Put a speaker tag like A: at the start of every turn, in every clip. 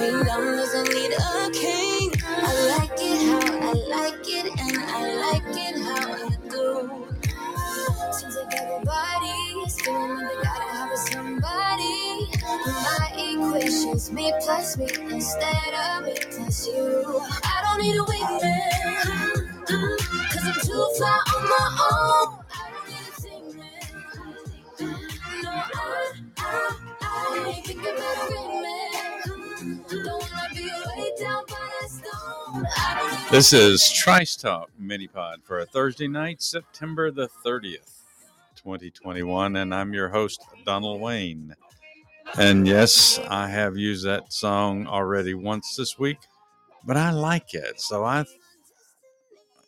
A: queendom doesn't need a king. I like it how I like it and I like it how I do. Seems like everybody's feeling like they gotta have a somebody. My equation's me plus me instead of me plus you. I don't need a wingman, cause I'm too fly on my own. I don't need a team No, I, I, I ain't thinking about a ringman.
B: This is Trice Talk Mini Pod for a Thursday night, September the 30th, 2021. And I'm your host, Donald Wayne. And yes, I have used that song already once this week, but I like it. So I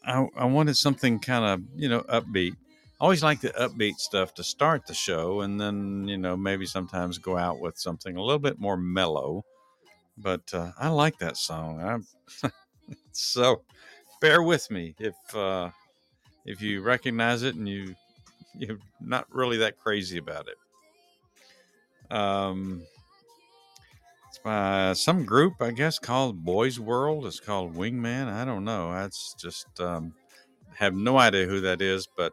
B: I, I wanted something kind of, you know, upbeat. I always like the upbeat stuff to start the show, and then, you know, maybe sometimes go out with something a little bit more mellow. But uh, I like that song. I, so bear with me if uh, if you recognize it and you you're not really that crazy about it. Um, it's by some group, I guess, called Boys World. It's called Wingman. I don't know. That's just um, have no idea who that is, but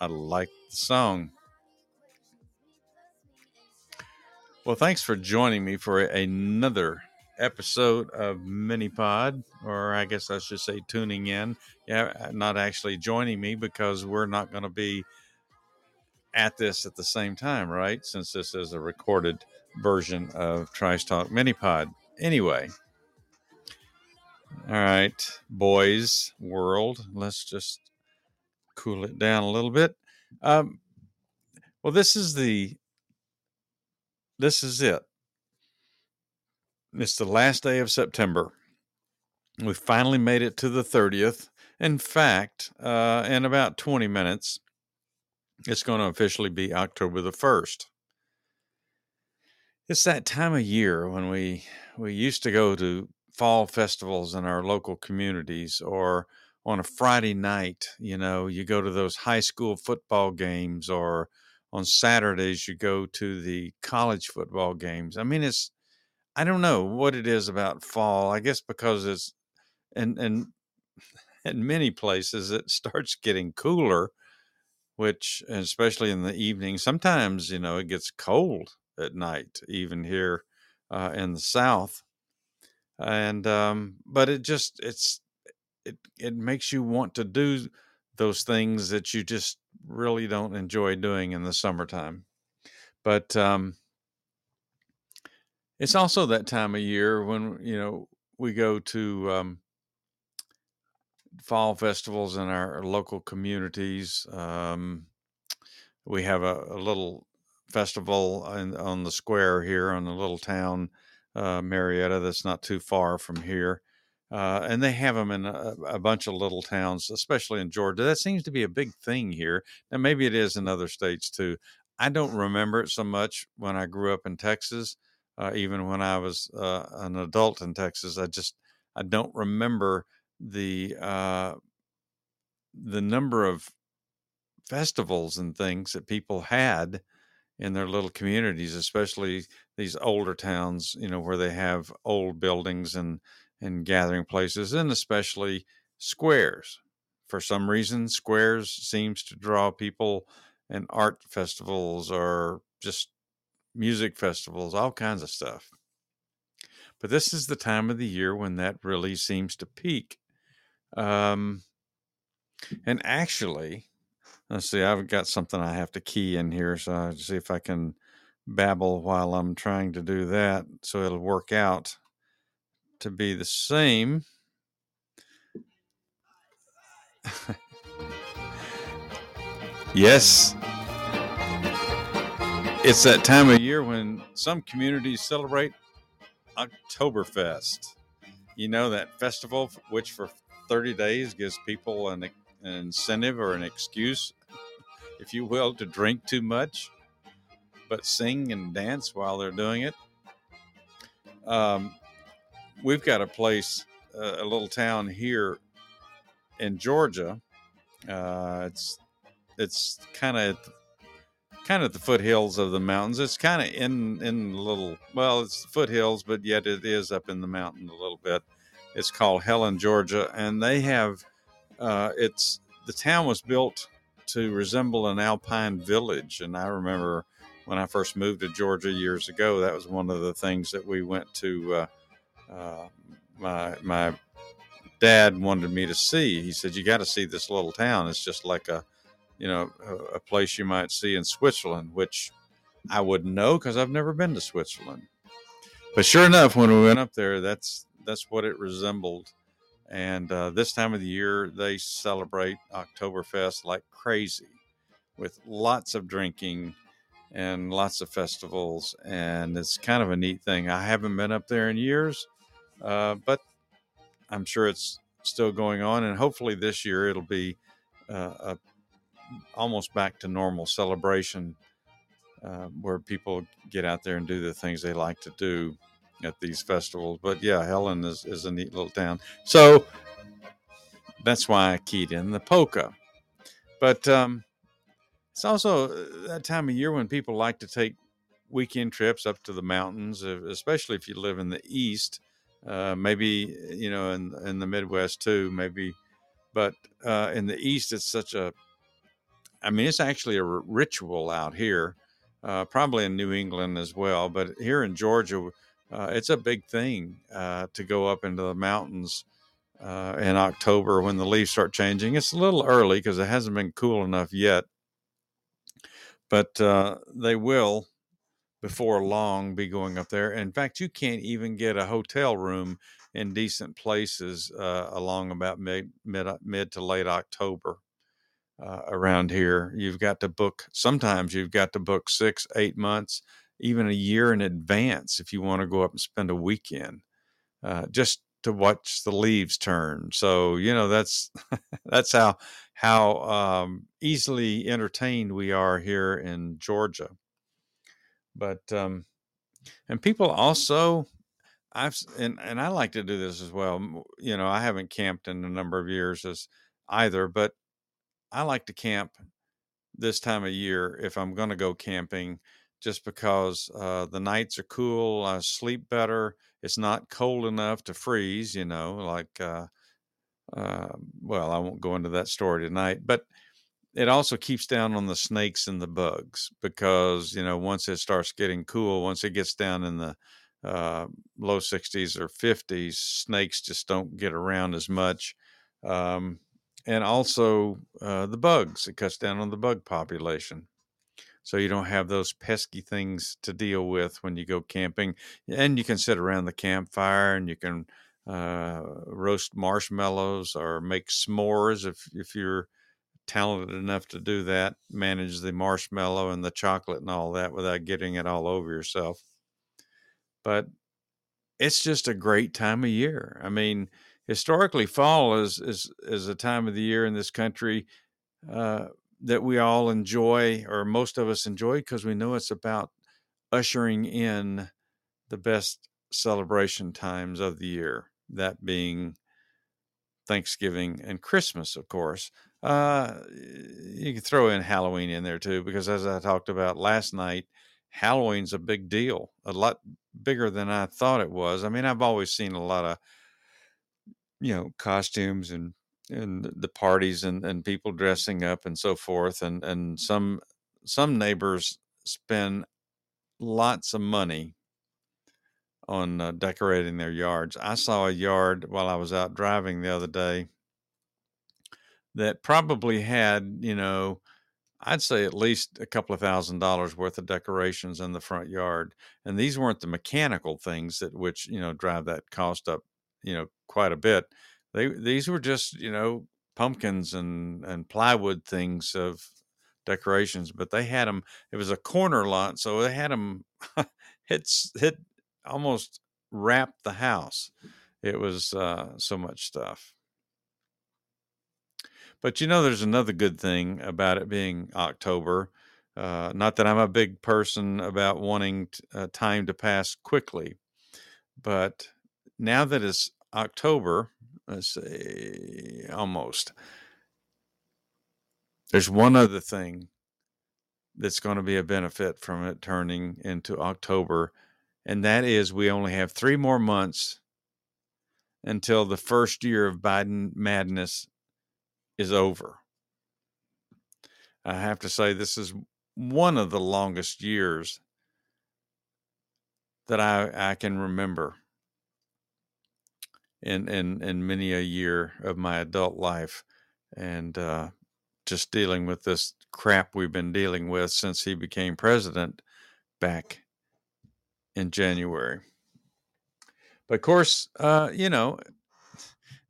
B: I like the song. Well, thanks for joining me for another episode of Mini Pod, or I guess I should say tuning in. Yeah, not actually joining me because we're not going to be at this at the same time, right? Since this is a recorded version of Trice Talk Mini Pod. Anyway, all right, boys world, let's just cool it down a little bit. Um, well, this is the this is it. It's the last day of September. We finally made it to the 30th. In fact, uh, in about 20 minutes, it's going to officially be October the 1st. It's that time of year when we we used to go to fall festivals in our local communities or on a Friday night, you know, you go to those high school football games or on Saturdays you go to the college football games. I mean it's I don't know what it is about fall. I guess because it's and and in many places it starts getting cooler which especially in the evening sometimes you know it gets cold at night even here uh, in the south and um, but it just it's it it makes you want to do those things that you just really don't enjoy doing in the summertime but um, it's also that time of year when you know we go to um, fall festivals in our local communities. Um, we have a, a little festival in, on the square here in the little town, uh, Marietta, that's not too far from here. Uh, and they have them in a, a bunch of little towns, especially in Georgia. That seems to be a big thing here. Now, maybe it is in other states too. I don't remember it so much when I grew up in Texas. Uh, even when I was uh, an adult in Texas, I just I don't remember the uh, the number of festivals and things that people had in their little communities, especially these older towns, you know, where they have old buildings and and gathering places, and especially squares. For some reason, squares seems to draw people, and art festivals or just music festivals, all kinds of stuff. But this is the time of the year when that really seems to peak. Um, and actually, let's see, I've got something I have to key in here, so I'll see if I can babble while I'm trying to do that, so it'll work out to be the same. yes. It's that time of year when some communities celebrate Oktoberfest. You know, that festival, which for 30 days gives people an, an incentive or an excuse, if you will, to drink too much, but sing and dance while they're doing it. Um, we've got a place, uh, a little town here in Georgia. Uh, it's it's kind of kind of the foothills of the mountains. It's kind of in in little well, it's the foothills, but yet it is up in the mountain a little bit. It's called Helen, Georgia, and they have uh, it's the town was built to resemble an alpine village, and I remember when I first moved to Georgia years ago, that was one of the things that we went to. Uh, my my dad wanted me to see. He said, "You got to see this little town. It's just like a, you know, a, a place you might see in Switzerland." Which I wouldn't know because I've never been to Switzerland. But sure enough, when we went up there, that's that's what it resembled. And uh, this time of the year, they celebrate Oktoberfest like crazy, with lots of drinking and lots of festivals. And it's kind of a neat thing. I haven't been up there in years, uh, but I'm sure it's still going on. And hopefully this year it'll be uh, a, almost back to normal celebration uh, where people get out there and do the things they like to do at these festivals. But yeah, Helen is, is a neat little town. So that's why I keyed in the polka. But um, it's also uh, that time of year when people like to take weekend trips up to the mountains, especially if you live in the east. Uh, maybe you know in in the Midwest too. Maybe, but uh, in the east, it's such a. I mean, it's actually a r- ritual out here. Uh, probably in New England as well, but here in Georgia, uh, it's a big thing uh, to go up into the mountains in October when the leaves start changing. It's a little early because it hasn't been cool enough yet but they will before long be going up there. In fact, you can't even get a hotel room in decent places uh, along about mid, mid mid to late October uh, around here. You've got to book. Sometimes you've got to book six, eight months, even a year in advance if you want to go up and spend a weekend. Uh, just to watch the leaves turn. So you know that's that's how how um, easily entertained we are here in Georgia. But um, and people also, I've and and I like to do this as well. You know, I haven't camped in a number of years as either, but I like to camp this time of year if I'm going to go camping just because uh, the nights are cool. I sleep better. It's not cold enough to freeze, you know, like, uh, uh, well, I won't go into that story tonight, but it also keeps down on the snakes and the bugs because, you know, once it starts getting cool, once it gets down in the uh, low 60s or 50s, snakes just don't get around as much. Um, and also uh, the bugs, it cuts down on the bug population so you don't have those pesky things to deal with when you go camping. And you can sit around the campfire and you can uh, roast marshmallows or make s'mores if if you're talented enough to do that. Manage the marshmallow and the chocolate and all that without getting it all over yourself. But it's just a great time of year. I mean, historically, fall is is is a time of the year in this country. Uh, that we all enjoy, or most of us enjoy, because we know it's about ushering in the best celebration times of the year, that being Thanksgiving and Christmas, of course. Uh, you can throw in Halloween in there too, because as I talked about last night, Halloween's a big deal, a lot bigger than I thought it was. I mean, I've always seen a lot of, you know, costumes and and the parties and, and people dressing up and so forth and and some some neighbors spend lots of money on uh, decorating their yards. I saw a yard while I was out driving the other day that probably had, you know, I'd say at least a couple of thousand dollars worth of decorations in the front yard. And these weren't the mechanical things that which, you know, drive that cost up, you know, quite a bit they these were just you know pumpkins and and plywood things of decorations, but they had them. It was a corner lot, so they had them hit hit almost wrapped the house. It was uh, so much stuff. But you know, there's another good thing about it being October. Uh, not that I'm a big person about wanting t- uh, time to pass quickly, but now that it's October, let's say almost, there's one other thing that's going to be a benefit from it turning into October, and that is we only have three more months until the first year of Biden madness is over. I have to say, this is one of the longest years that I, I can remember in, in, in many a year of my adult life. And uh, just dealing with this crap we've been dealing with since he became president back in January. But of course, uh, you know,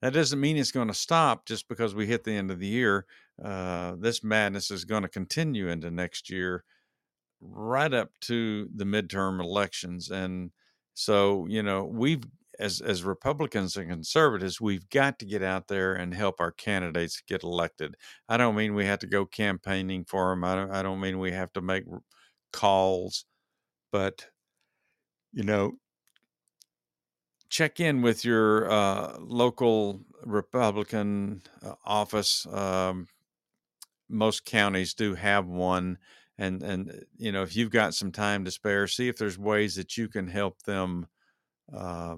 B: that doesn't mean it's going to stop just because we hit the end of the year. Uh, this madness is going to continue into next year, right up to the midterm elections. And so, you know, we've as as Republicans and conservatives, we've got to get out there and help our candidates get elected. I don't mean we have to go campaigning for them. I don't. I don't mean we have to make calls, but you know, check in with your uh, local Republican uh, office. Um, most counties do have one, and and you know if you've got some time to spare, see if there's ways that you can help them. Uh,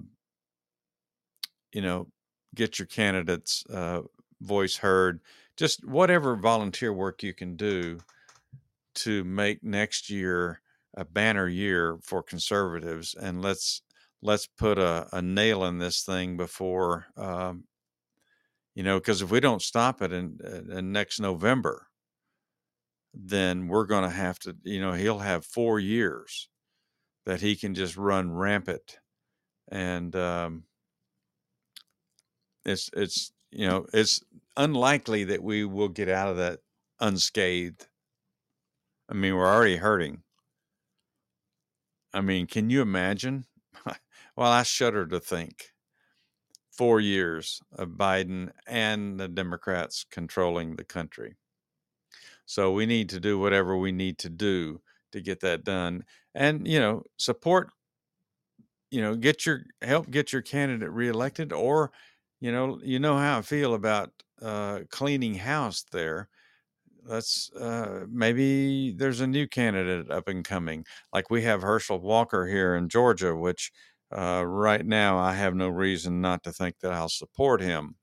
B: you know, get your candidates' uh, voice heard. Just whatever volunteer work you can do to make next year a banner year for conservatives, and let's let's put a, a nail in this thing before um, you know because if we don't stop it in, in next november then we're going to have to you know he'll have four years that he can just run rampant and um, it's it's you know it's unlikely that we will get out of that unscathed. I mean, we're already hurting. I mean, can you imagine? well, I shudder to think four years of Biden and the Democrats controlling the country. So we need to do whatever we need to do to get that done. And, you know, support, you know, get your help get your candidate reelected or you know, you know how I feel about uh, cleaning house there. Let's uh, maybe there's a new candidate up and coming. Like we have Herschel Walker here in Georgia, which uh, right now I have no reason not to think that I'll support him.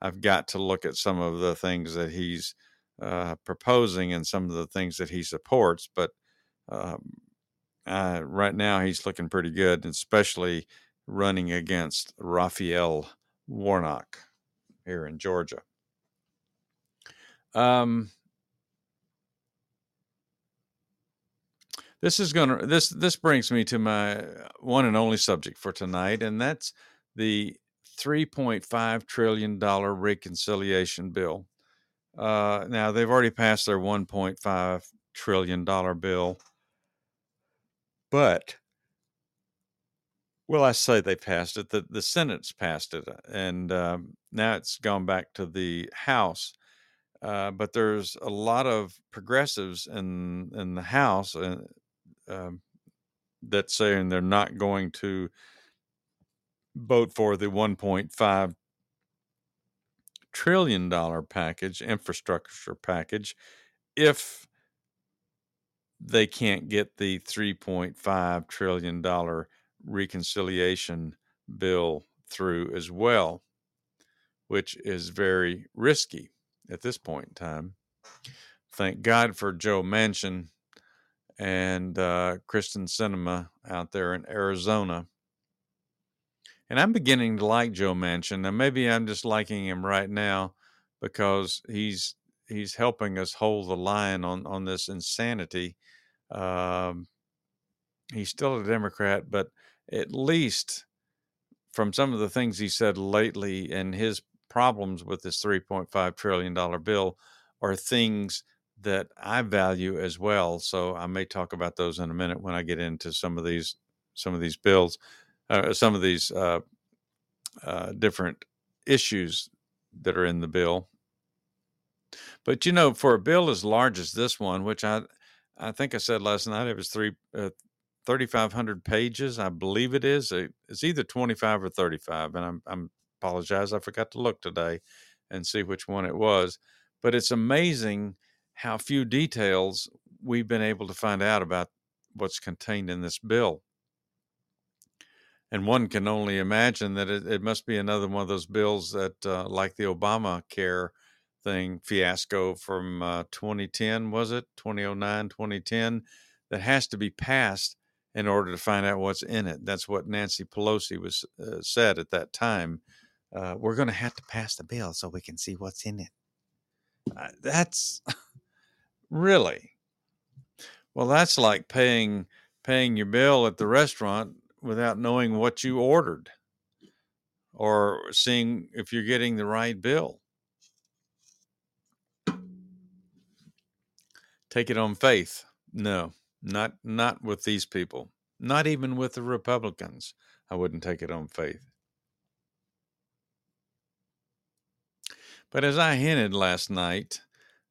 B: I've got to look at some of the things that he's uh, proposing and some of the things that he supports, but um, right now he's looking pretty good, especially running against Raphael Warnock here in Georgia. Um, this is going to this this brings me to my one and only subject for tonight, and that's the 3.5 trillion dollar reconciliation bill. Uh, now they've already passed their 1.5 trillion dollar bill, but well, I say they passed it. The the Senate's passed it, and um, now it's gone back to the House. Uh, but there's a lot of progressives in in the House uh, um, that saying they're not going to vote for the 1.5 trillion dollar package, infrastructure package, if they can't get the 3.5 trillion dollar reconciliation bill through as well, which is very risky at this point in time. Thank God for Joe Manchin and uh, Kyrsten Sinema out there in Arizona. And I'm beginning to like Joe Manchin. Now maybe I'm just liking him right now because he's he's helping us hold the line on on this insanity. Um, he's still a Democrat, but at least from some of the things he said lately and his problems with this $3.5 trillion bill are things that I value as well. So I may talk about those in a minute when I get into some of these some of these bills, uh, some of these uh, uh, different issues that are in the bill. But you know, for a bill as large as this one, which I I think I said last night it was three uh, 3,500 pages, I believe it is. It's either 25 or 35, and I'm, I'm apologize. I forgot to look today and see which one it was. But it's amazing how few details we've been able to find out about what's contained in this bill. And one can only imagine that it, it must be another one of those bills that, uh, like the Obamacare thing fiasco from uh, 2010, was it? 2009, 2010, that has to be passed in order to find out what's in it. That's what Nancy Pelosi was uh, said at that time. Uh, we're going to have to pass the bill so we can see what's in it. Uh, that's really well. That's like paying paying your bill at the restaurant without knowing what you ordered or seeing if you're getting the right bill. Take it on faith. No, not not with these people. Not even with the Republicans. I wouldn't take it on faith. But as I hinted last night,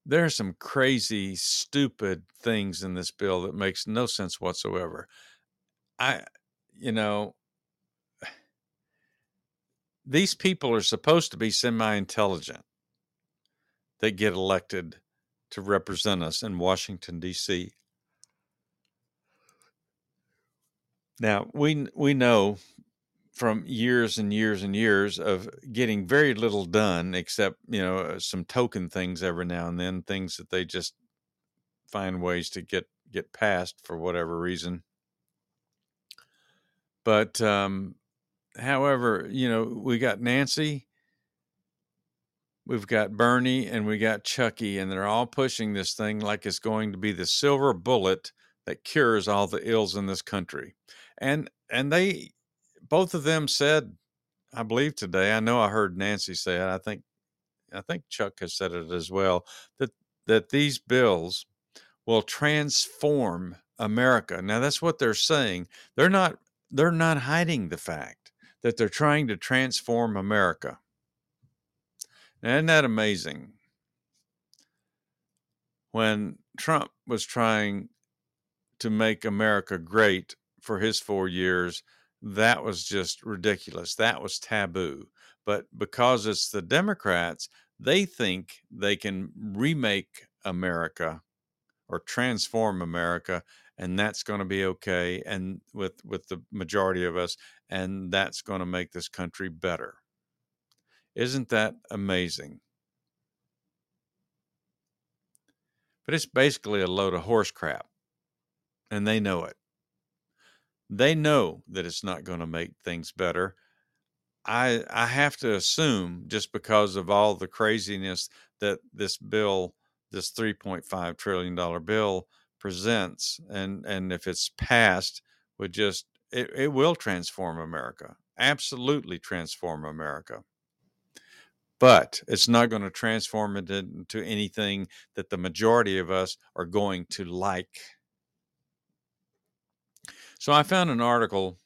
B: there are some crazy, stupid things in this bill that makes no sense whatsoever. I, you know, these people are supposed to be semi intelligent that get elected to represent us in Washington, D.C. Now, we, we know from years and years and years of getting very little done except you know uh, some token things every now and then things that they just find ways to get get past for whatever reason. But um however you know we got nancy we've got bernie and we got chucky and they're all pushing this thing like it's going to be the silver bullet that cures all the ills in this country. And and they both of them said, I believe today, I know I heard Nancy say it. I think I think Chuck has said it as well, that that these bills will transform America. Now that's what they're saying. They're not they're not hiding the fact that they're trying to transform America. Now, isn't that amazing? When Trump was trying to make America great for his four years, that was just ridiculous. That was taboo. But because it's the Democrats, they think they can remake America or transform America and that's going to be okay and with with the majority of us and that's going to make this country better. Isn't that amazing? But it's basically a load of horse crap and they know it. They know that it's not going to make things better. I I have to assume just because of all the craziness that this bill, this 3.5 trillion dollar bill presents and and if it's passed would just it, it will transform America. Absolutely transform America. But it's not going to transform it into anything that the majority of us are going to like. So I found an article.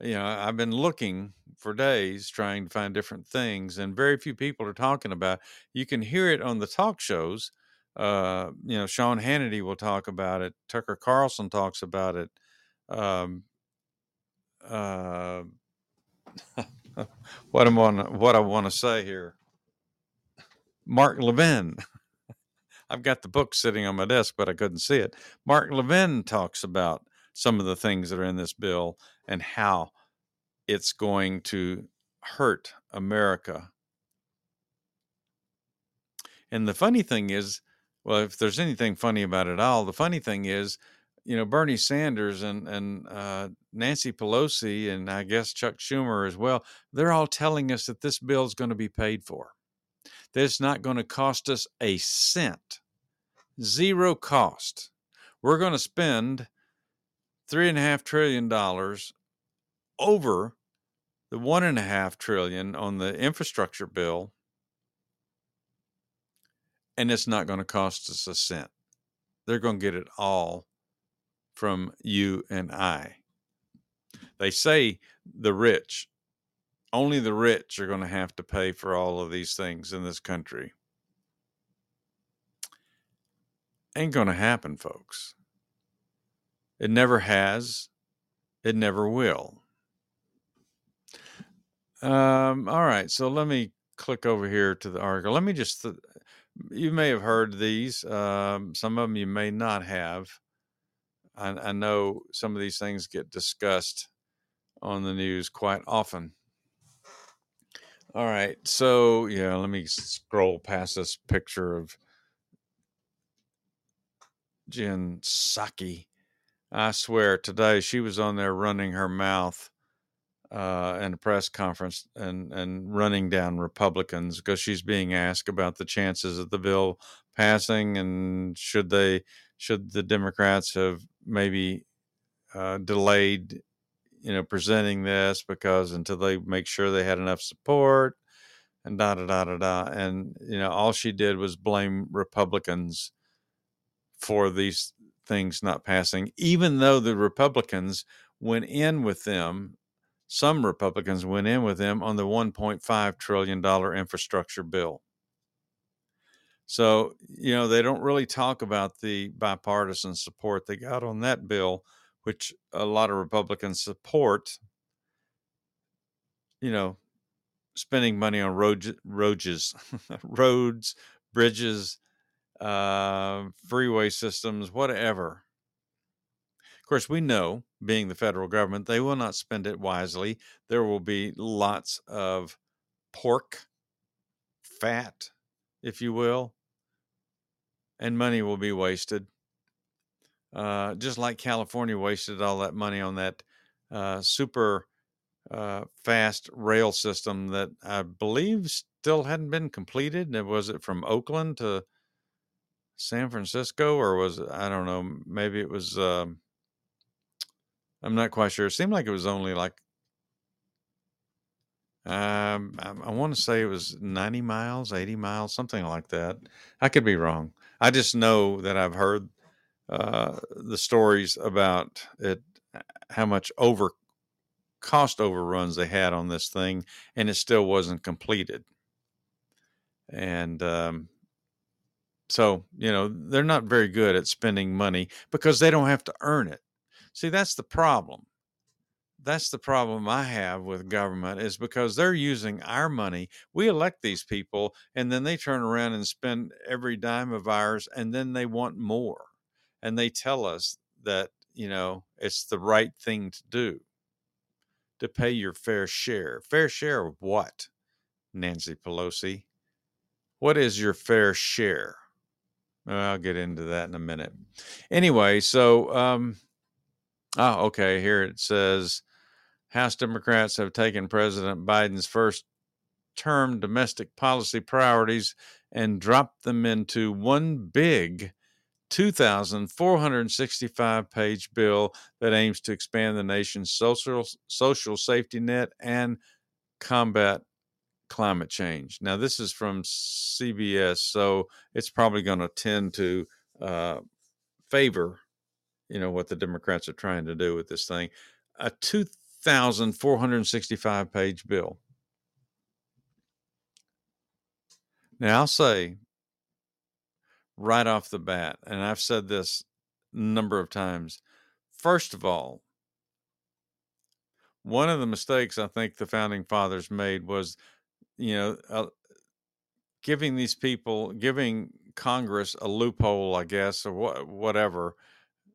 B: You know, I've been looking for days trying to find different things, and very few people are talking about. You can hear it on the talk shows. Uh, you know, Sean Hannity will talk about it. Tucker Carlson talks about it. Um, uh, what am on what I want to say here? Mark Levin. I've got the book sitting on my desk, but I couldn't see it. Mark Levin talks about some of the things that are in this bill and how it's going to hurt America. And the funny thing is, well, if there's anything funny about it all, the funny thing is, you know, Bernie Sanders and and uh, Nancy Pelosi and I guess Chuck Schumer as well. They're all telling us that this bill is going to be paid for. That it's not going to cost us a cent, zero cost. We're going to spend three and a half trillion dollars over the one and a half trillion on the infrastructure bill, and it's not going to cost us a cent. they're going to get it all from you and I. They say the rich, only the rich are going to have to pay for all of these things in this country. Ain't going to happen, folks. It never has. It never will. Um, all right, so let me click over here to the article. Let me just, th- you may have heard these. Um, some of them you may not have. I, I know some of these things get discussed on the news quite often. All right, so yeah, let me scroll past this picture of Jen Psaki. I swear, today she was on there running her mouth uh, in a press conference and and running down Republicans because she's being asked about the chances of the bill passing and should they should the Democrats have maybe uh, delayed you know presenting this because until they make sure they had enough support and da da da da da and you know all she did was blame Republicans for these things not passing even though the Republicans went in with them some Republicans went in with them on the $1.5 trillion infrastructure bill. So, you know, they don't really talk about the bipartisan support they got on that bill, which a lot of Republicans support, you know, spending money on roads, roads, roads bridges, uh, freeway systems, whatever. Of course, we know, being the federal government, they will not spend it wisely. There will be lots of pork, fat, if you will, and money will be wasted. Uh, just like California wasted all that money on that uh, super uh, fast rail system that I believe still hadn't been completed. And Was it from Oakland to San Francisco, or was I don't know? Maybe it was. Um, I'm not quite sure. It seemed like it was only like um, I, I want to say it was 90 miles, 80 miles, something like that. I could be wrong. I just know that I've heard uh, the stories about it, how much over cost overruns they had on this thing, and it still wasn't completed. And um, so, you know, they're not very good at spending money because they don't have to earn it. See, that's the problem. That's the problem I have with government is because they're using our money. We elect these people and then they turn around and spend every dime of ours and then they want more. And they tell us that, you know, it's the right thing to do to pay your fair share. Fair share of what, Nancy Pelosi? What is your fair share? I'll get into that in a minute. Anyway, so um, Oh, okay. Here it says House Democrats have taken President Biden's first term domestic policy priorities and dropped them into one big 2,465 page bill that aims to expand the nation's social, social safety net and combat climate change. Now, this is from CBS, so it's probably going to tend to uh, favor you know what the Democrats are trying to do with this thing. A 2,465 page bill. Now I'll say right off the bat, and I've said this number of times. First of all, one of the mistakes I think the founding fathers made was, you know, uh, giving these people, giving Congress a loophole, I guess, or wh- whatever,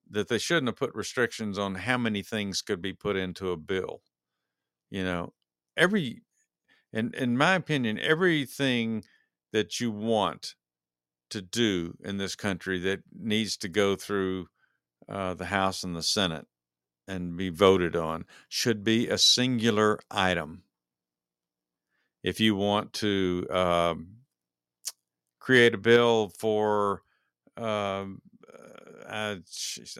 B: that they shouldn't have put restrictions on how many things could be put into a bill. You know, every in in my opinion, everything that you want to do in this country that needs to go through uh, the House and the Senate and be voted on should be a singular item. If you want to um, create a bill for um, I,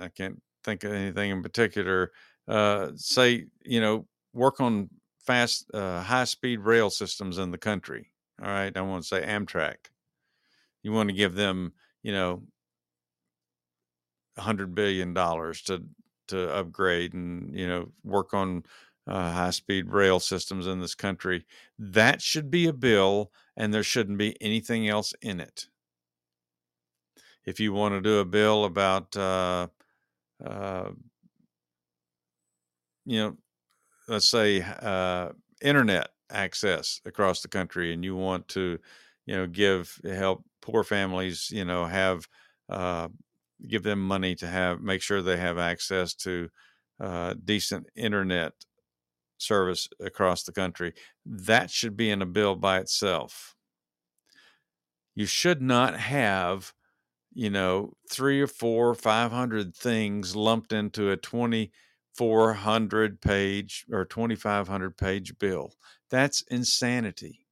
B: I can't think of anything in particular. Uh, say, you know, work on fast, uh, high speed rail systems in the country. All right. I want to say Amtrak. You want to give them, you know, hundred billion dollars to to upgrade and you know work on uh, high speed rail systems in this country. That should be a bill, and there shouldn't be anything else in it. If you want to do a bill about, uh, uh, you know, let's say uh, internet access across the country, and you want to, you know, give help poor families, you know, have uh, give them money to have make sure they have access to uh, decent internet service across the country. That should be in a bill by itself. You should not have, you know, three or four, five hundred things lumped into a twenty-four hundred page or twenty-five hundred page bill. That's insanity.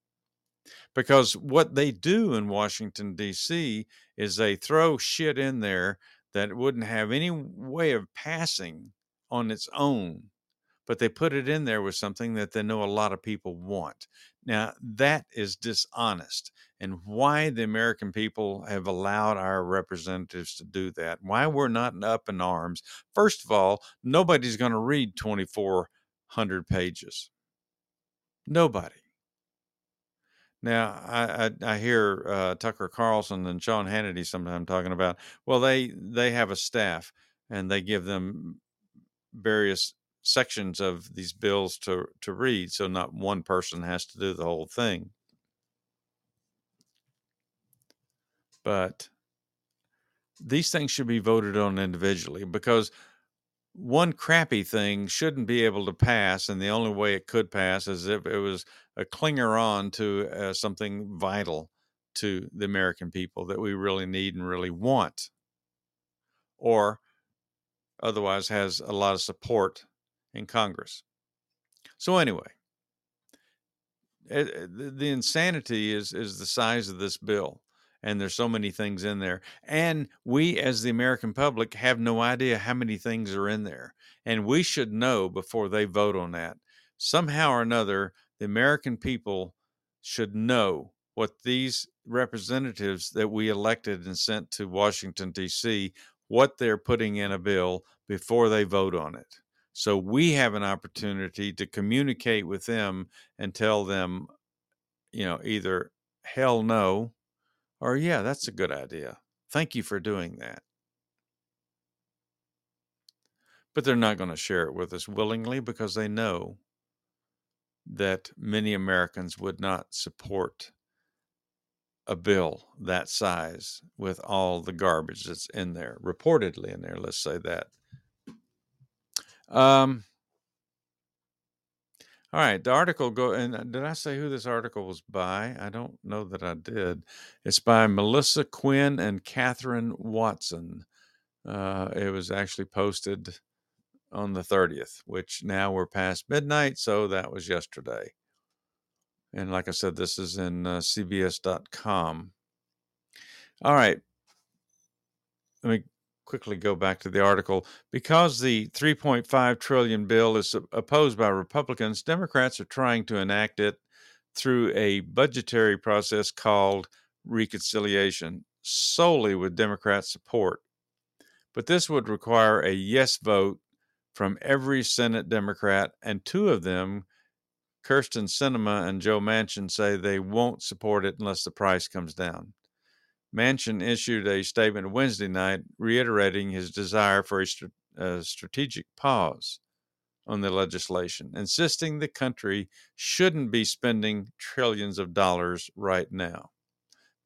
B: Because what they do in Washington, D.C., is they throw shit in there that wouldn't have any way of passing on its own but they put it in there with something that they know a lot of people want. Now, that is dishonest. And why the American people have allowed our representatives to do that, why we're not up in arms. First of all, nobody's going to read 2,400 pages. Nobody. Now, I, I, I hear uh, Tucker Carlson and Sean Hannity sometimes talking about, well, they they have a staff and they give them various sections of these bills to to read so not one person has to do the whole thing. But these things should be voted on individually because one crappy thing shouldn't be able to pass and the only way it could pass is if it was a clinger on to uh, something vital to the american people that we really need and really want or otherwise has a lot of support in Congress. So anyway, eh, eh, the insanity is is the size of this bill and there's so many things in there and we as the american public have no idea how many things are in there and we should know before they vote on that somehow or another the american people should know what these representatives that we elected and sent to washington d.c what they're putting in a bill before they vote on it so we have an opportunity to communicate with them and tell them, you know, either hell no or yeah, that's a good idea. Thank you for doing that. But they're not going to share it with us willingly because they know that many Americans would not support a bill that size with all the garbage that's in there, reportedly in there, let's say that. Um, all right, the article go and uh, did I say who this article was by? I don't know that I did. It's by Melissa Quinn and Kathryn Watson. Uh, it was actually posted on the 30th, which now we're past midnight, so that was yesterday. And like I said, this is in uh, CBS.com. All right. Let me quickly go back to the article. Because the 3.5 trillion bill is opposed by Republicans, Democrats are trying to enact it through a budgetary process called reconciliation, solely with Democrat support. But this would require a yes vote from every Senate Democrat, and two of them, Kyrsten Sinema and Joe Manchin, say they won't support it unless the price comes down. Manchin issued a statement Wednesday night reiterating his desire for a, st- a strategic pause on the legislation, insisting the country shouldn't be spending trillions of dollars right now.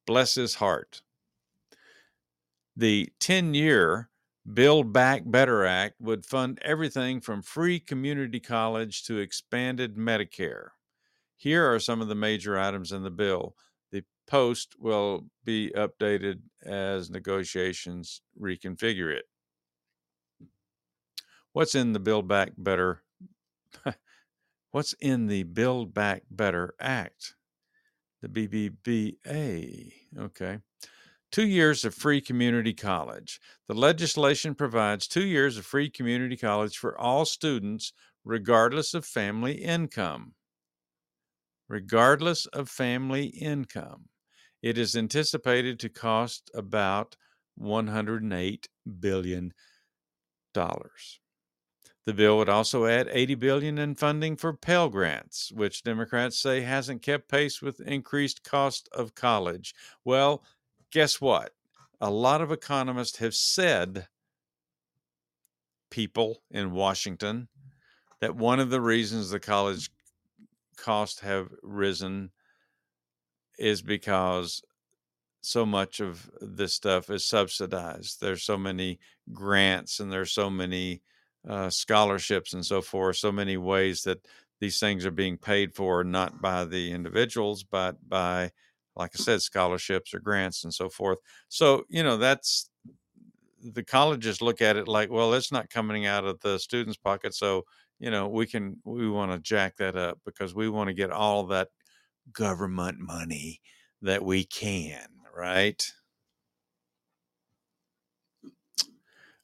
B: Bless his heart. The 10 year Build Back Better Act would fund everything from free community college to expanded Medicare. Here are some of the major items in the bill post will be updated as negotiations reconfigure it. What's in the Build Back Better? What's in the Build Back Better Act? The BBBA. Okay. Two years of free community college. The legislation provides two years of free community college for all students, regardless of family income. Regardless of family income. It is anticipated to cost about $108 billion. The bill would also add 80 billion in funding for Pell Grants, which Democrats say hasn't kept pace with increased cost of college. Well, guess what? A lot of economists have said people in Washington that one of the reasons the college costs have risen is because so much of this stuff is subsidized. There's so many grants and there's so many uh, scholarships and so forth, so many ways that these things are being paid for, not by the individuals, but by, like I said, scholarships or grants and so forth. So, you know, that's the colleges look at it like, well, it's not coming out of the students' pocket. So, you know, we can, we want to jack that up because we want to get all that government money that we can, right?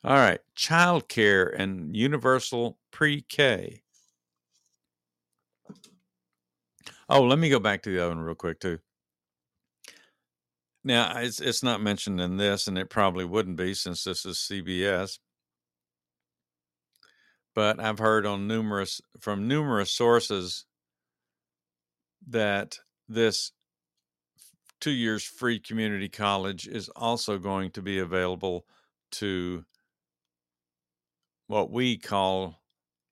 B: All right, child care and universal pre K. Oh, let me go back to the other one real quick, too. Now, it's, it's not mentioned in this, and it probably wouldn't be since this is CBS. But I've heard on numerous from numerous sources that this two years free community college is also going to be available to what we call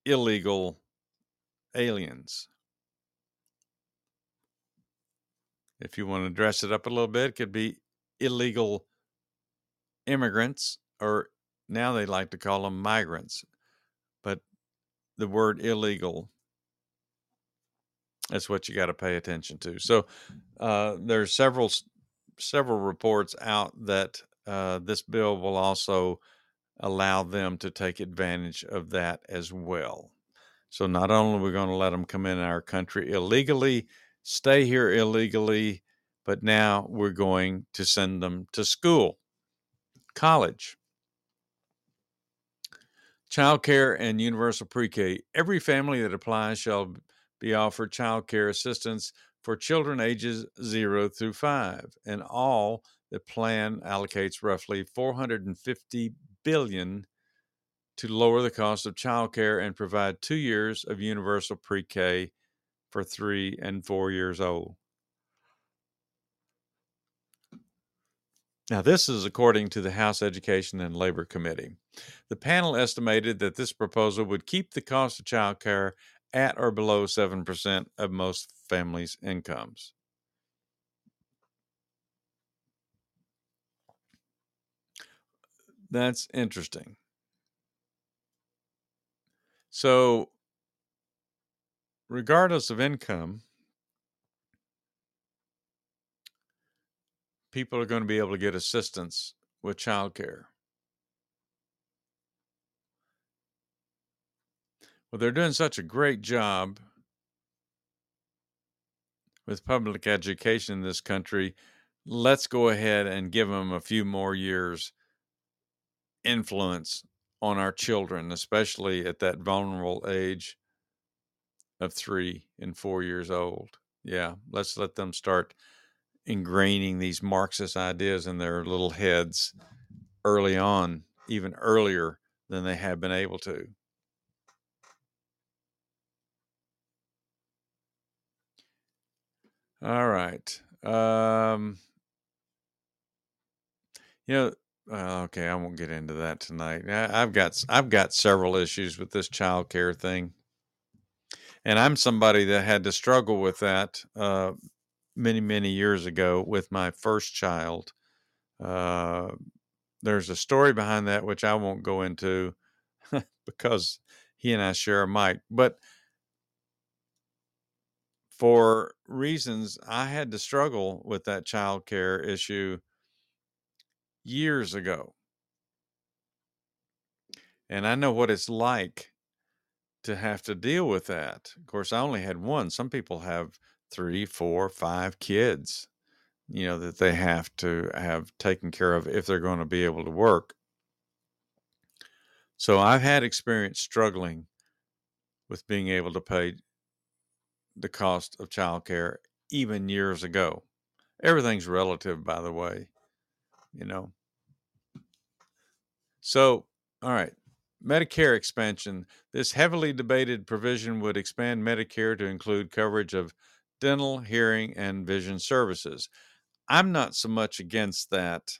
B: illegal aliens. If you want to dress it up a little bit, it could be illegal immigrants, or now they like to call them migrants. But the word illegal that's what you got to pay attention to. So uh, there's several several reports out that uh, this bill will also allow them to take advantage of that as well. So not only are we going to let them come in our country illegally, stay here illegally, but now we're going to send them to school, college. Child care and universal pre K. Every family that applies shall be offered child care assistance for children ages 0 through 5 and all the plan allocates roughly 450 billion to lower the cost of child care and provide 2 years of universal pre-K for 3 and 4 years old. Now, this is according to the House Education and Labor Committee. The panel estimated that this proposal would keep the cost of child care at or below 7% of most families' incomes. That's interesting. So, regardless of income, people are going to be able to get assistance with childcare. Well, they're doing such a great job with public education in this country. Let's go ahead and give them a few more years influence on our children, especially at that vulnerable age of three and four years old. Yeah, let's let them start ingraining these Marxist ideas in their little heads early on, even earlier than they have been able to. All right. Um, you know, okay, I won't get into that tonight. I, I've got I've got several issues with this child care thing, and I'm somebody that had to struggle with that uh, many many years ago with my first child. Uh, there's a story behind that which I won't go into because he and I share a mic, but for reasons I had to struggle with that child care issue years ago. And I know what it's like to have to deal with that. Of course, I only had one. Some people have three, four, five kids, you know, that they have to have taken care of if they're going to be able to work. So I've had experience struggling with being able to pay the cost of childcare even years ago. Everything's relative, by the way, you know. So, all right, Medicare expansion. This heavily debated provision would expand Medicare to include coverage of dental, hearing, and vision services. I'm not so much against that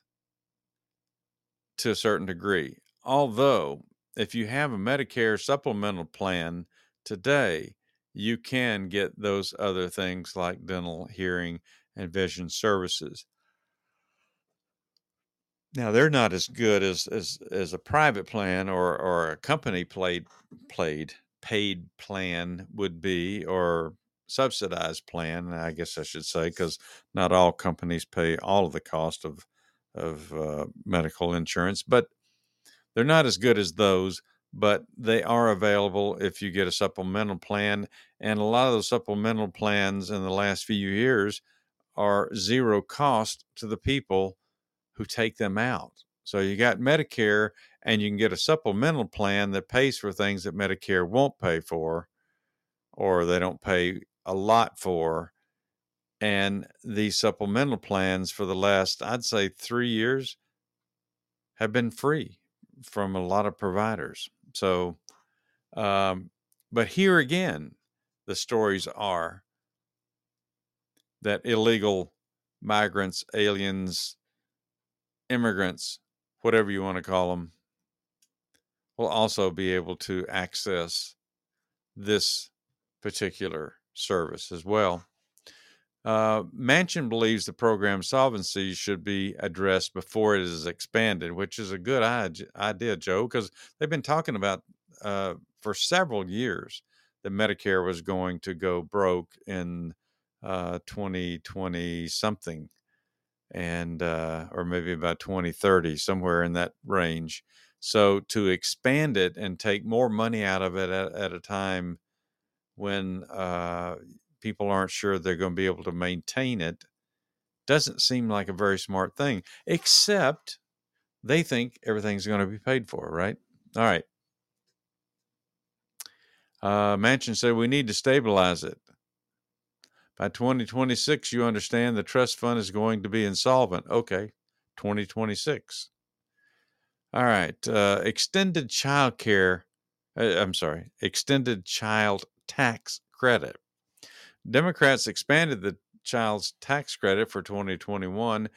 B: to a certain degree. Although, if you have a Medicare supplemental plan today, you can get those other things like dental, hearing, and vision services. Now they're not as good as as as a private plan or or a company played played paid plan would be or subsidized plan. I guess I should say because not all companies pay all of the cost of of uh, medical insurance, but they're not as good as those. But they are available if you get a supplemental plan, and a lot of those supplemental plans in the last few years are zero cost to the people who take them out. So you got Medicare, and you can get a supplemental plan that pays for things that Medicare won't pay for, or they don't pay a lot for. And these supplemental plans for the last, I'd say, three years have been free from a lot of providers. So, um, but here again, the stories are that illegal migrants, aliens, immigrants, whatever you want to call them, will also be able to access this particular service as well. Uh, Manchin believes the program solvency should be addressed before it is expanded, which is a good idea, Joe, because they've been talking about uh, for several years that Medicare was going to go broke in uh, 2020 something and uh, or maybe about 2030 somewhere in that range. So to expand it and take more money out of it at, at a time when uh, people aren't sure they're going to be able to maintain it doesn't seem like a very smart thing except they think everything's going to be paid for right all right uh, Manchin said we need to stabilize it by 2026, you understand the trust fund is going to be insolvent. Okay, 2026. All right, uh, extended child care. Uh, I'm sorry, extended child tax credit. Democrats expanded the child's tax credit for 2021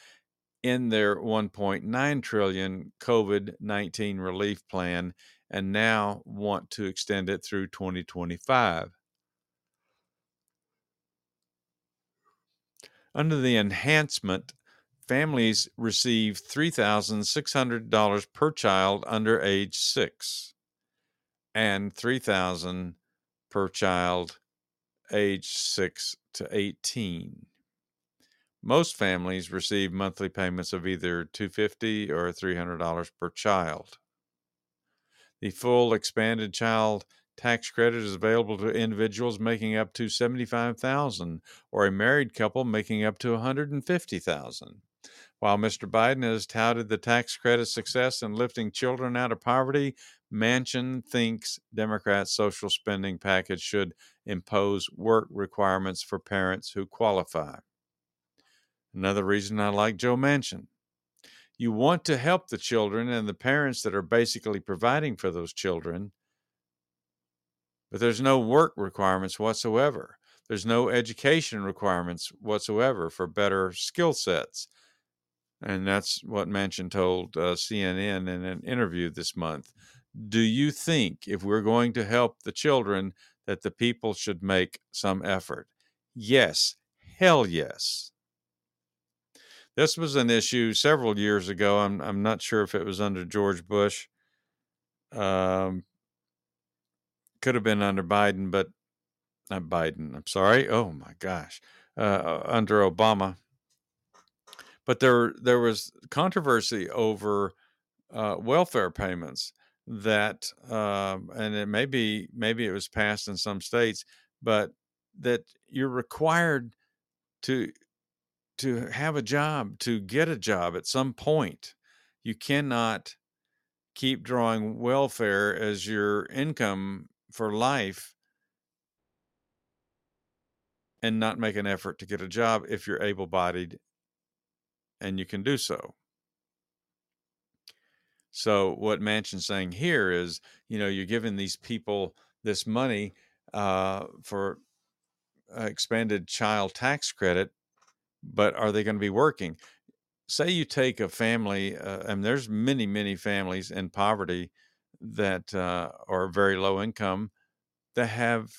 B: in their 1.9 trillion COVID-19 relief plan and now want to extend it through 2025. Under the enhancement, families receive $3,600 per child under age 6 and 3000 per child age 6 to 18. Most families receive monthly payments of either 250 or $300 per child. The full expanded child Tax credit is available to individuals making up to 75,000 or a married couple making up to 150,000. While Mr. Biden has touted the tax credit success in lifting children out of poverty, Manchin thinks Democrats' social spending package should impose work requirements for parents who qualify. Another reason I like Joe Manchin. You want to help the children and the parents that are basically providing for those children but there's no work requirements whatsoever. There's no education requirements whatsoever for better skill sets. And that's what Manchin told uh, CNN in an interview this month. Do you think if we're going to help the children that the people should make some effort? Yes, hell yes. This was an issue several years ago. I'm, I'm not sure if it was under George Bush. Um, could have been under Biden, but not Biden. I'm sorry. Oh my gosh, uh, uh, under Obama. But there there was controversy over uh, welfare payments that, um, and it maybe maybe it was passed in some states, but that you're required to to have a job to get a job at some point. You cannot keep drawing welfare as your income for life and not make an effort to get a job if you're able bodied and you can do so. So what Manchin's saying here is, you know, you're giving these people this money uh, for expanded child tax credit, but are they going to be working? Say you take a family, uh, and there's many, many families in poverty that uh, are very low income that have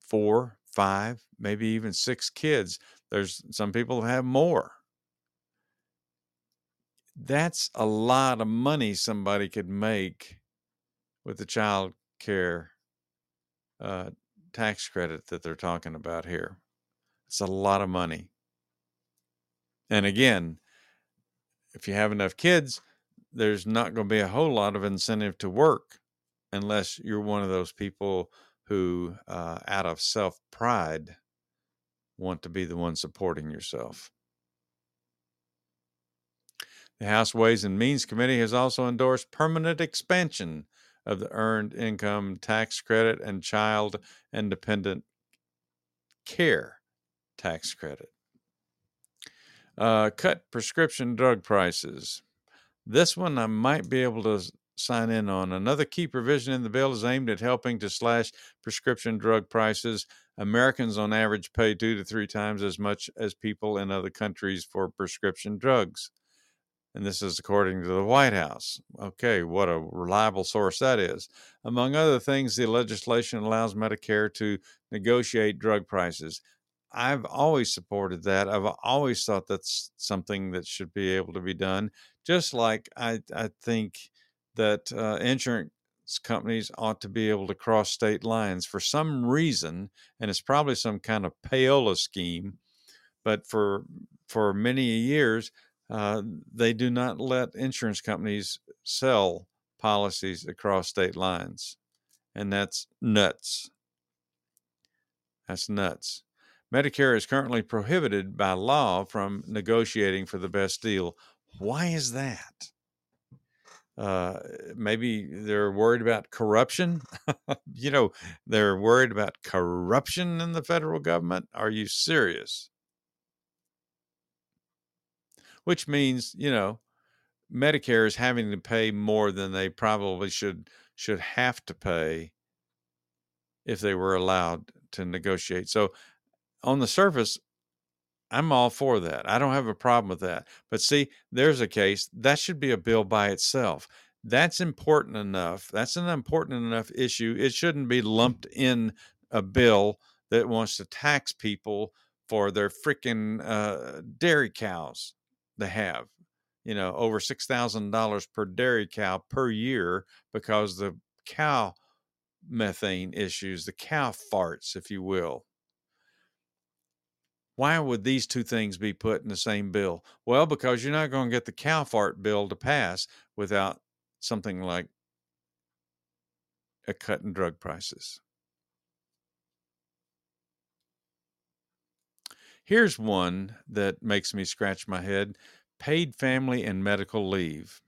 B: four, five, maybe even six kids. There's some people have more. That's a lot of money somebody could make with the child care uh, tax credit that they're talking about here. It's a lot of money. And again, if you have enough kids, there's not going to be a whole lot of incentive to work unless you're one of those people who, uh, out of self pride, want to be the one supporting yourself. The House Ways and Means Committee has also endorsed permanent expansion of the Earned Income Tax Credit and Child and Dependent Care Tax Credit. Uh, cut prescription drug prices. This one I might be able to sign in on. Another key provision in the bill is aimed at helping to slash prescription drug prices. Americans, on average, pay two to three times as much as people in other countries for prescription drugs. And this is according to the White House. Okay, what a reliable source that is. Among other things, the legislation allows Medicare to negotiate drug prices. I've always supported that. I've always thought that's something that should be able to be done. Just like I, I think that uh, insurance companies ought to be able to cross state lines for some reason, and it's probably some kind of payola scheme. But for for many years, uh, they do not let insurance companies sell policies across state lines. And that's nuts. That's nuts. Medicare is currently prohibited by law from negotiating for the best deal. Why is that? Uh, maybe they're worried about corruption. you know, they're worried about corruption in the federal government. Are you serious? Which means you know Medicare is having to pay more than they probably should should have to pay if they were allowed to negotiate. So on the surface, I'm all for that. I don't have a problem with that. But see, there's a case that should be a bill by itself. That's important enough. That's an important enough issue. It shouldn't be lumped in a bill that wants to tax people for their freaking uh, dairy cows they have you know over $6000 per dairy cow per year because the cow methane issues the cow farts if you will. Why would these two things be put in the same bill? Well because you're not going to get the cow fart bill to pass without something like a cut in drug prices Here's one that makes me scratch my head paid family and medical leave.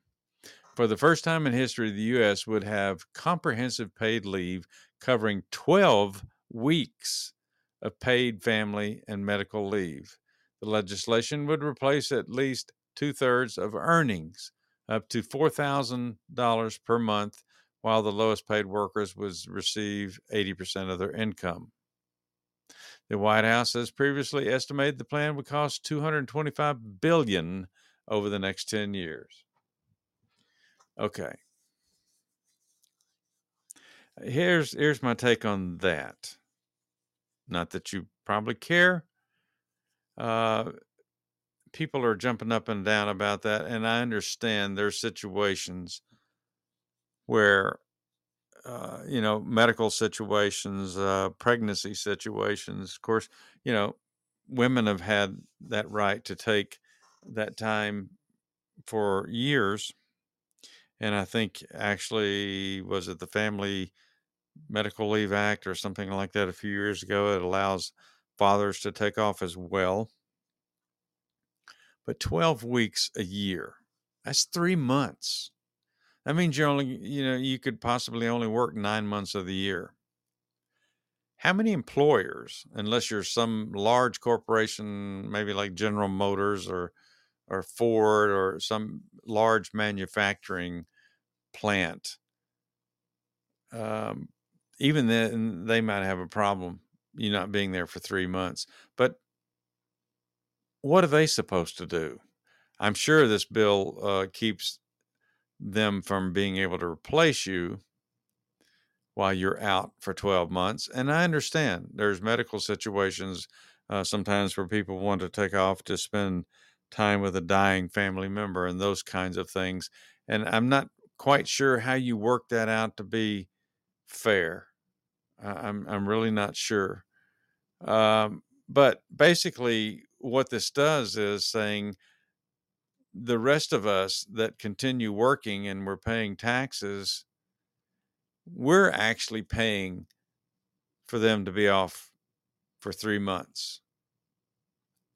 B: For the first time in history, the U.S. would have comprehensive paid leave covering 12 weeks of paid family and medical leave. The legislation would replace at least two thirds of earnings, up to $4,000 per month, while the lowest paid workers would receive 80% of their income. The White House has previously estimated the plan would cost 225 billion over the next 10 years. Okay. Here's here's my take on that. Not that you probably care. Uh, people are jumping up and down about that, and I understand there's situations where uh, you know, medical situations, uh, pregnancy situations. Of course, you know, women have had that right to take that time for years. And I think actually, was it the Family Medical Leave Act or something like that a few years ago? It allows fathers to take off as well. But 12 weeks a year, that's three months. That means you're only, you know, you could possibly only work nine months of the year. How many employers, unless you're some large corporation, maybe like General Motors or or Ford or some large manufacturing plant, um, even then they might have a problem you not being there for three months. But what are they supposed to do? I'm sure this bill uh, keeps them from being able to replace you while you're out for 12 months. And I understand there's medical situations uh, sometimes where people want to take off to spend time with a dying family member and those kinds of things. And I'm not quite sure how you work that out to be fair. I'm I'm really not sure. Um, but basically, what this does is saying the rest of us that continue working and we're paying taxes, we're actually paying for them to be off for three months.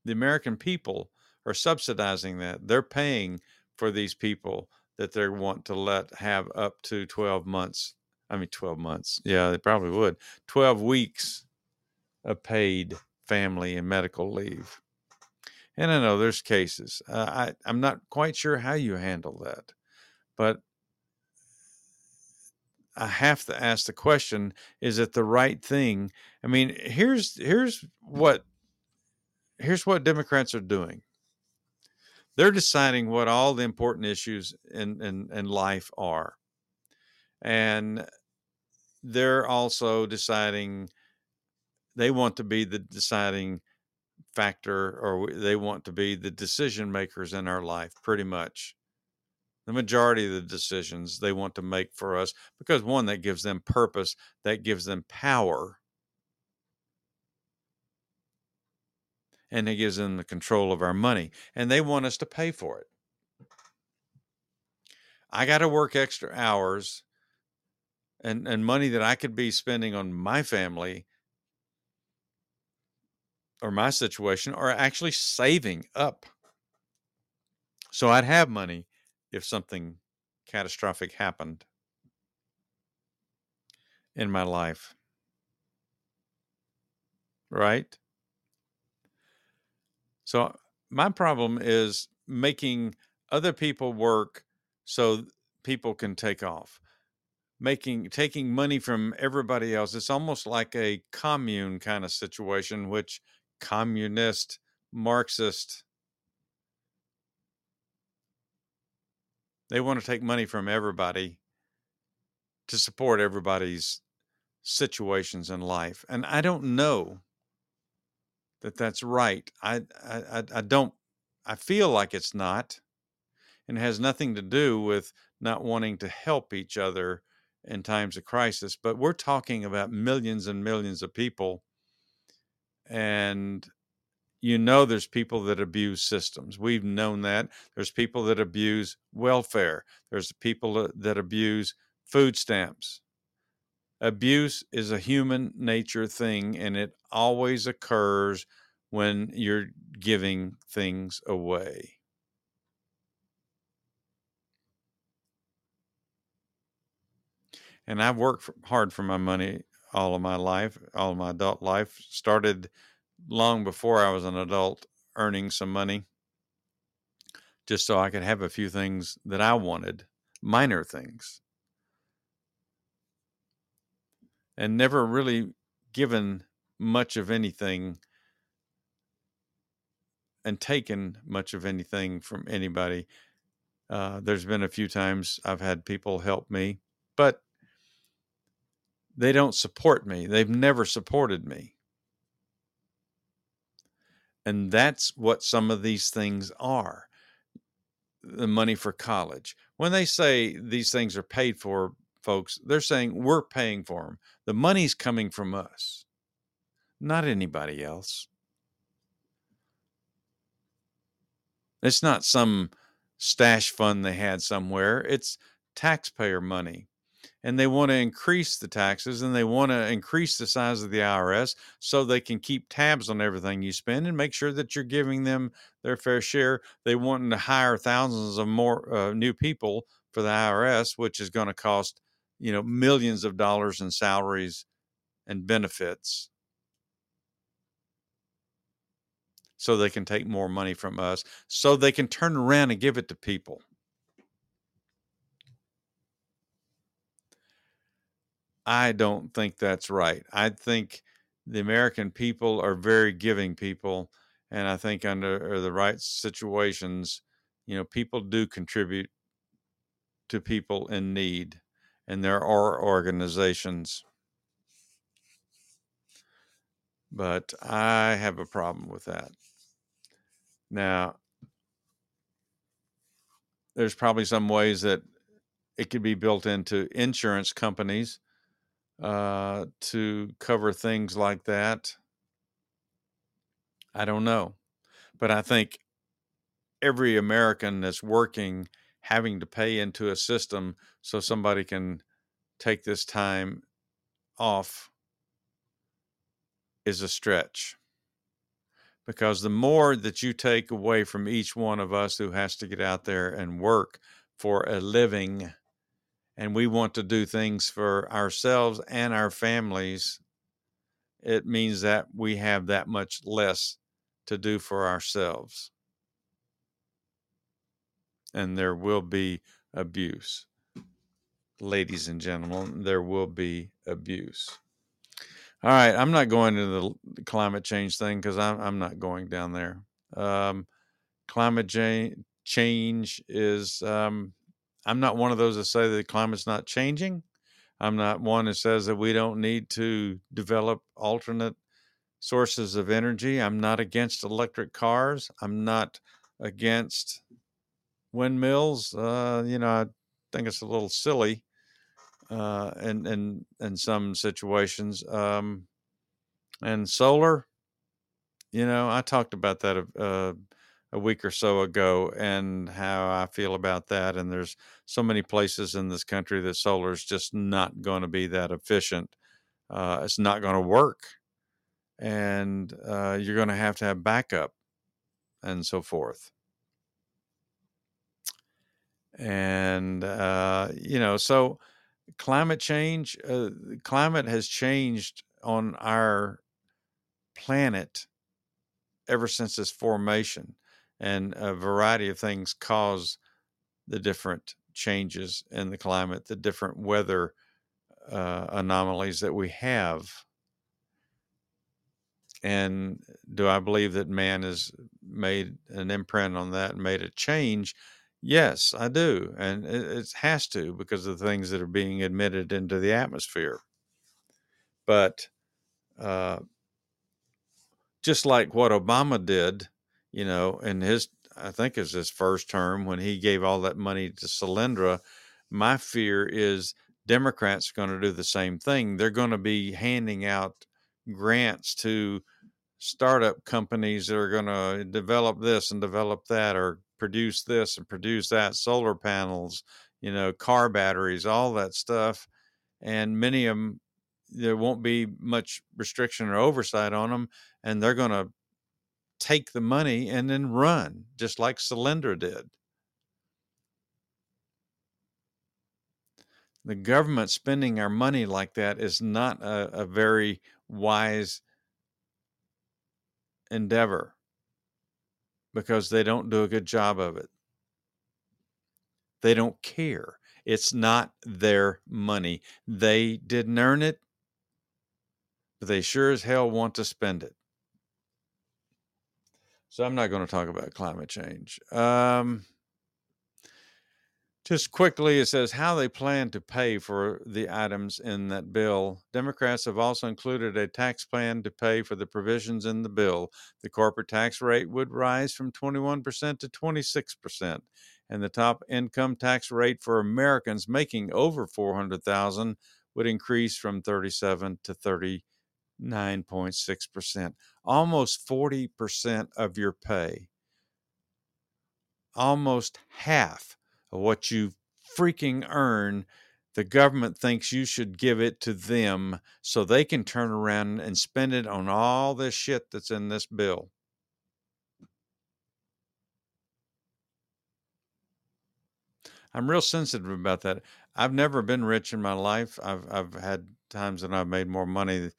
B: The American people are subsidizing that. They're paying for these people that they want to let have up to 12 months. I mean, 12 months. Yeah, they probably would. 12 weeks of paid family and medical leave. And I know there's cases. Uh, I, I'm not quite sure how you handle that, but I have to ask the question: Is it the right thing? I mean, here's here's what here's what Democrats are doing. They're deciding what all the important issues in in, in life are, and they're also deciding they want to be the deciding factor or they want to be the decision makers in our life pretty much. The majority of the decisions they want to make for us because one that gives them purpose that gives them power and it gives them the control of our money and they want us to pay for it. I got to work extra hours and and money that i could be spending on my family or my situation are actually saving up. So I'd have money if something catastrophic happened in my life. Right? So my problem is making other people work so people can take off making taking money from everybody else it's almost like a commune kind of situation which communist, Marxist. They want to take money from everybody to support everybody's situations in life. And I don't know that that's right. I, I, I don't, I feel like it's not. And it has nothing to do with not wanting to help each other in times of crisis. But we're talking about millions and millions of people and you know there's people that abuse systems. We've known that. There's people that abuse welfare. There's people that abuse food stamps. Abuse is a human nature thing and it always occurs when you're giving things away. And i've worked hard for my money all of my life, all of my adult life. Started long before I was an adult earning some money just so I could have a few things that I wanted, minor things. And never really given much of anything and taken much of anything from anybody. Uh, there's been a few times I've had people help me, but they don't support me. They've never supported me. And that's what some of these things are the money for college. When they say these things are paid for, folks, they're saying we're paying for them. The money's coming from us, not anybody else. It's not some stash fund they had somewhere, it's taxpayer money and they want to increase the taxes and they want to increase the size of the IRS so they can keep tabs on everything you spend and make sure that you're giving them their fair share. They want to hire thousands of more uh, new people for the IRS, which is going to cost you know millions of dollars in salaries and benefits. so they can take more money from us, so they can turn around and give it to people. I don't think that's right. I think the American people are very giving people, and I think under the right situations, you know, people do contribute to people in need, and there are organizations. But I have a problem with that. Now, there's probably some ways that it could be built into insurance companies uh, to cover things like that. I don't know. But I think every American that's working having to pay into a system so somebody can take this time off is a stretch. Because the more that you take away from each one of us who has to get out there and work for a living, and we want to do things for ourselves and our families, it means that we have that much less to do for ourselves. And there will be abuse. Ladies and gentlemen, there will be abuse. All right, I'm not going into the climate change thing because I'm, I'm not going down there. Um, climate change is um, I'm not one of those that say that the climate's not changing. I'm not one that says that we don't need to develop alternate sources of energy. I'm not against electric cars. I'm not against windmills. Uh, you know, I think it's a little silly uh, in in in some situations. Um, and solar, you know, I talked about that uh, a week or so ago and how I feel about that. And there's so many places in this country that solar is just not going to be that efficient. Uh, it's not going to work. And uh, you're going to have to have backup and so forth. And, uh, you know, so climate change, uh, climate has changed on our planet ever since its formation and a variety of things cause the different changes in the climate, the different weather uh, anomalies that we have. And do I believe that man has made an imprint on that and made a change? Yes, I do. And it, it has to because of the things that are being admitted into the atmosphere. But uh, just like what Obama did you know, in his, I think is his first term when he gave all that money to Solyndra. My fear is Democrats are going to do the same thing. They're going to be handing out grants to startup companies that are going to develop this and develop that or produce this and produce that solar panels you know car batteries all that stuff and many of them there won't be much restriction or oversight on them and they're going to take the money and then run, just like Solyndra did. The government spending our money like that is not a, a very wise endeavor because they don't do a good job of it. They don't care. It's not their money. They didn't earn it, but they sure as hell want to spend it. So I'm not going to talk about climate change. Um, just quickly, it says how they plan to pay for the items in that bill. Democrats have also included a tax plan to pay for the provisions in the bill. The corporate tax rate would rise from 21% to 26%, and the top income tax rate for Americans making over 400,000 would increase from 37 to 30 9.6%, almost 40% of your pay, almost half of what you freaking earn. The government thinks you should give it to them so they can turn around and spend it on all this shit that's in this bill. I'm real sensitive about that. I've never been rich in my life. I've I've had times that I've made more money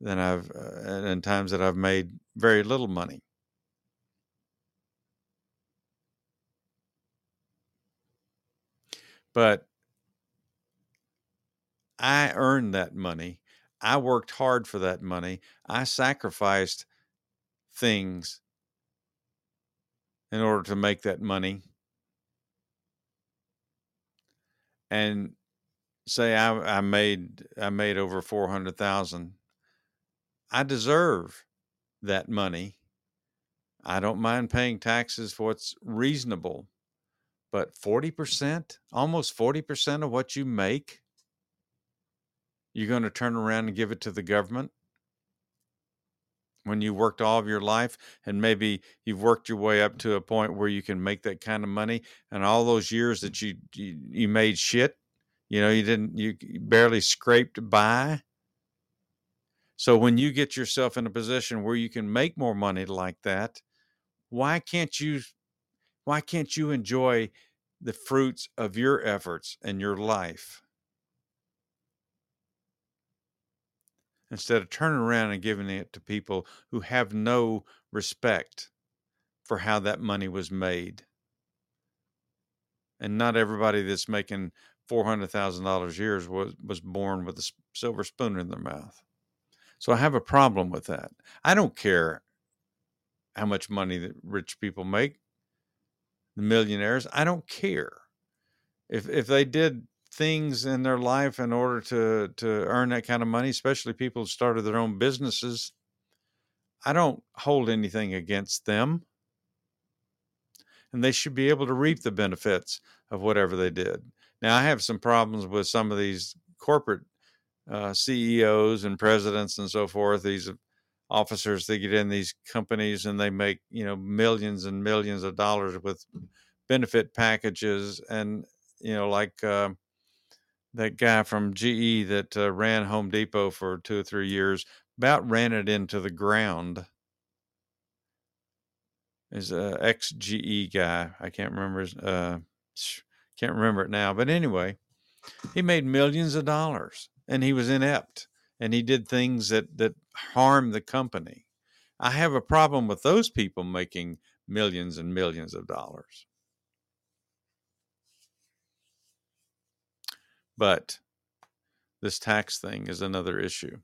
B: than I've uh, and times that I've made very little money. But I earned that money. I worked hard for that money. I sacrificed things in order to make that money. And say I, I made I made over four hundred thousand I deserve that money. I don't mind paying taxes for what's reasonable, but 40%, almost 40% of what you make, you're going to turn around and give it to the government when you worked all of your life and maybe you've worked your way up to a point where you can make that kind of money and all those years that you you, you made shit you know you didn't you barely scraped by so when you get yourself in a position where you can make more money like that why can't you why can't you enjoy the fruits of your efforts and your life instead of turning around and giving it to people who have no respect for how that money was made. And not everybody that's making four hundred thousand dollars a year was was born with a silver spoon in their mouth. So I have a problem with that. I don't care how much money that rich people make, the millionaires. I don't care if if they did things in their life in order to to earn that kind of money, especially people who started their own businesses. I don't hold anything against them. And they should be able to reap the benefits of whatever they did. Now, I have some problems with some of these corporate uh, CEOs and presidents and so forth. These officers they get in these companies and they make you know millions and millions of dollars with benefit packages and you know like uh, that guy from GE that uh, ran Home Depot for two or three years about ran it into the ground. Is a ex GE guy. I can't remember his. Uh, can't remember it now. But anyway, he made millions of dollars, and he was inept, and he did things that that harmed the company. I have a problem with those people making millions and millions of dollars. But this tax thing is another issue.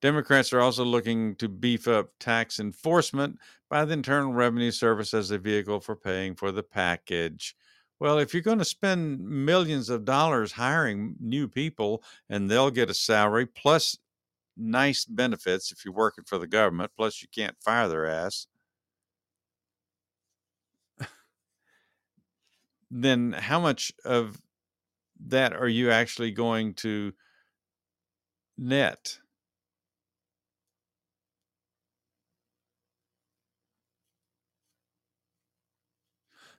B: Democrats are also looking to beef up tax enforcement by the Internal Revenue Service as a vehicle for paying for the package. Well, if you're going to spend millions of dollars hiring new people and they'll get a salary plus nice benefits if you're working for the government, plus you can't fire their ass, then how much of that are you actually going to net?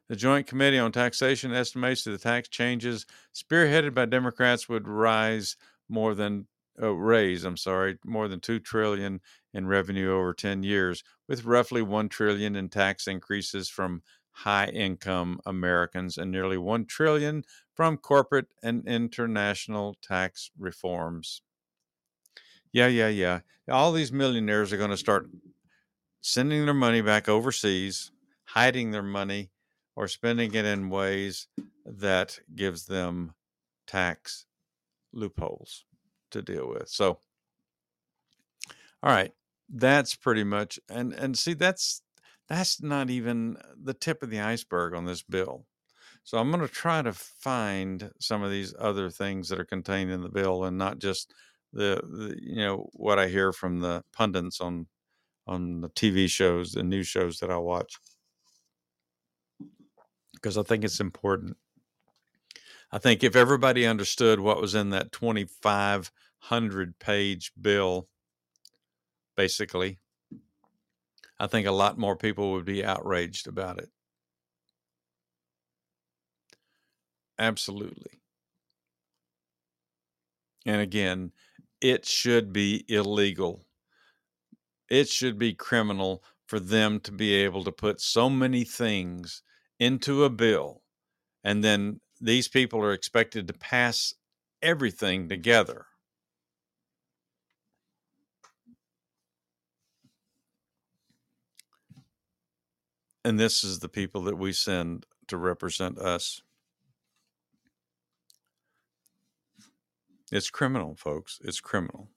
B: The Joint Committee on Taxation estimates that the tax changes spearheaded by Democrats would rise more than uh, raise, I'm sorry, more than 2 trillion in revenue over 10 years with roughly 1 trillion in tax increases from high income Americans and nearly 1 trillion from corporate and international tax reforms. Yeah, yeah, yeah. All these millionaires are going to start sending their money back overseas, hiding their money or spending it in ways that gives them tax loopholes to deal with. So all right, that's pretty much and and see that's that's not even the tip of the iceberg on this bill. So I'm going to try to find some of these other things that are contained in the bill and not just the, the you know what I hear from the pundits on on the TV shows, the news shows that I watch. Because I think it's important. I think if everybody understood what was in that 2500 page bill basically I think a lot more people would be outraged about it. Absolutely. And again, it should be illegal. It should be criminal for them to be able to put so many things into a bill and then these people are expected to pass everything together. And this is the people that we send to represent us. It's criminal, folks. It's criminal.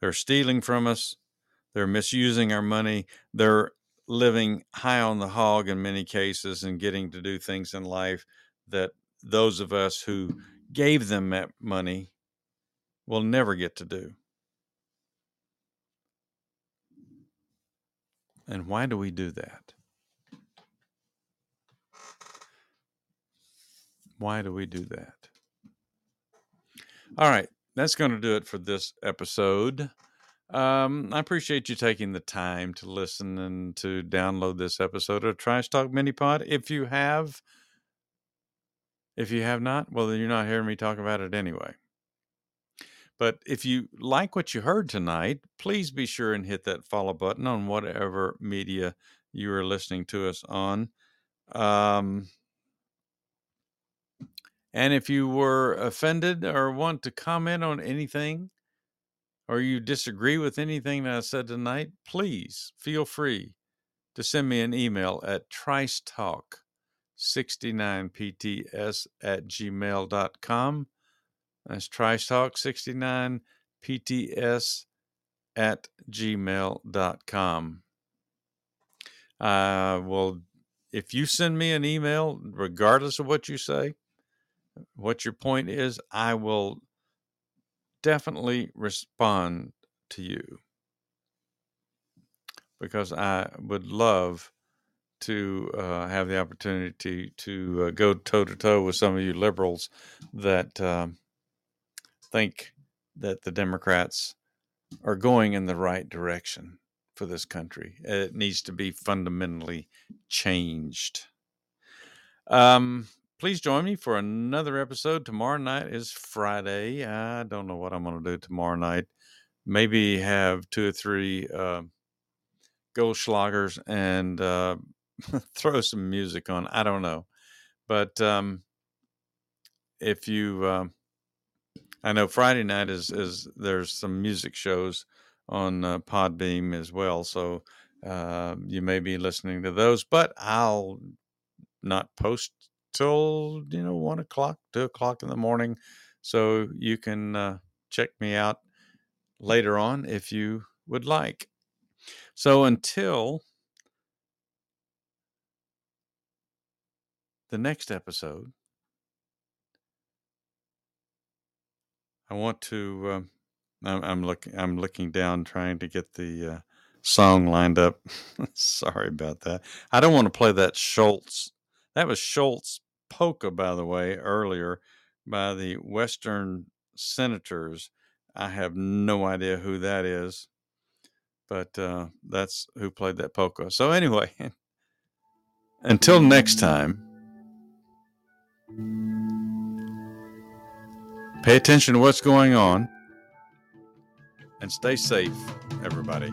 B: They're stealing from us. They're misusing our money. They're living high on the hog in many cases and getting to do things in life that those of us who gave them that money will never get to do. And why do we do that? Why do we do that? All right, that's going to do it for this episode. Um, I appreciate you taking the time to listen and to download this episode of Trice Talk Mini Pod. If you have, if you have not, well, then you're not hearing me talk about it anyway. But if you like what you heard tonight, please be sure and hit that follow button on whatever media you are listening to us on. Um, and if you were offended or want to comment on anything, or you disagree with anything that I said tonight, please feel free to send me an email at tricetalk69pts at gmail.com. That's tricetalk69pts at gmail.com. Uh, well, if you send me an email, regardless of what you say, what your point is, I will definitely respond to you because I would love to uh, have the opportunity to uh, go toe to toe with some of you liberals that um, think that the Democrats are going in the right direction for this country. It needs to be fundamentally changed. Um, please join me for another episode. Tomorrow night is Friday. I don't know what I'm going to do tomorrow night. Maybe have two or three uh, Goldschlagers and uh, throw some music on. I don't know. But um, if you, uh, I know Friday night is, is there's some music shows on uh, Podbean as well. So uh, you may be listening to those, but I'll not post till you know one o'clock, two o'clock in the morning. So you can uh, check me out later on if you would like. So until the next episode, I want to. Uh, I'm, I'm, looking. I'm looking down, trying to get the uh, song lined up. Sorry about that. I don't want to play that Schultz. That was Schultz polka, by the way, earlier by the Western Senators. I have no idea who that is, but uh, that's who played that polka. So, anyway, until next time, pay attention to what's going on and stay safe, everybody.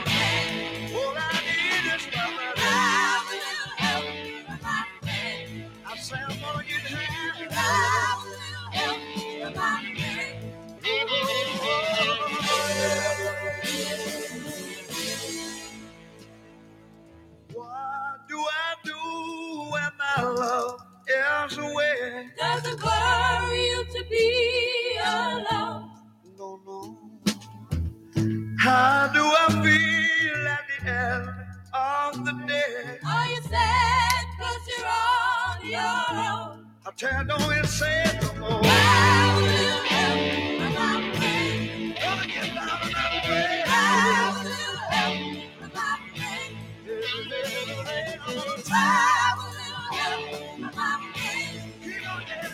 C: How do I feel at the end of the day?
A: Are you sad because you're on your own?
C: I tell no one say no more.
A: How will help my pain?
C: Gonna get you help my pain?
A: You help my pain? Keep on getting.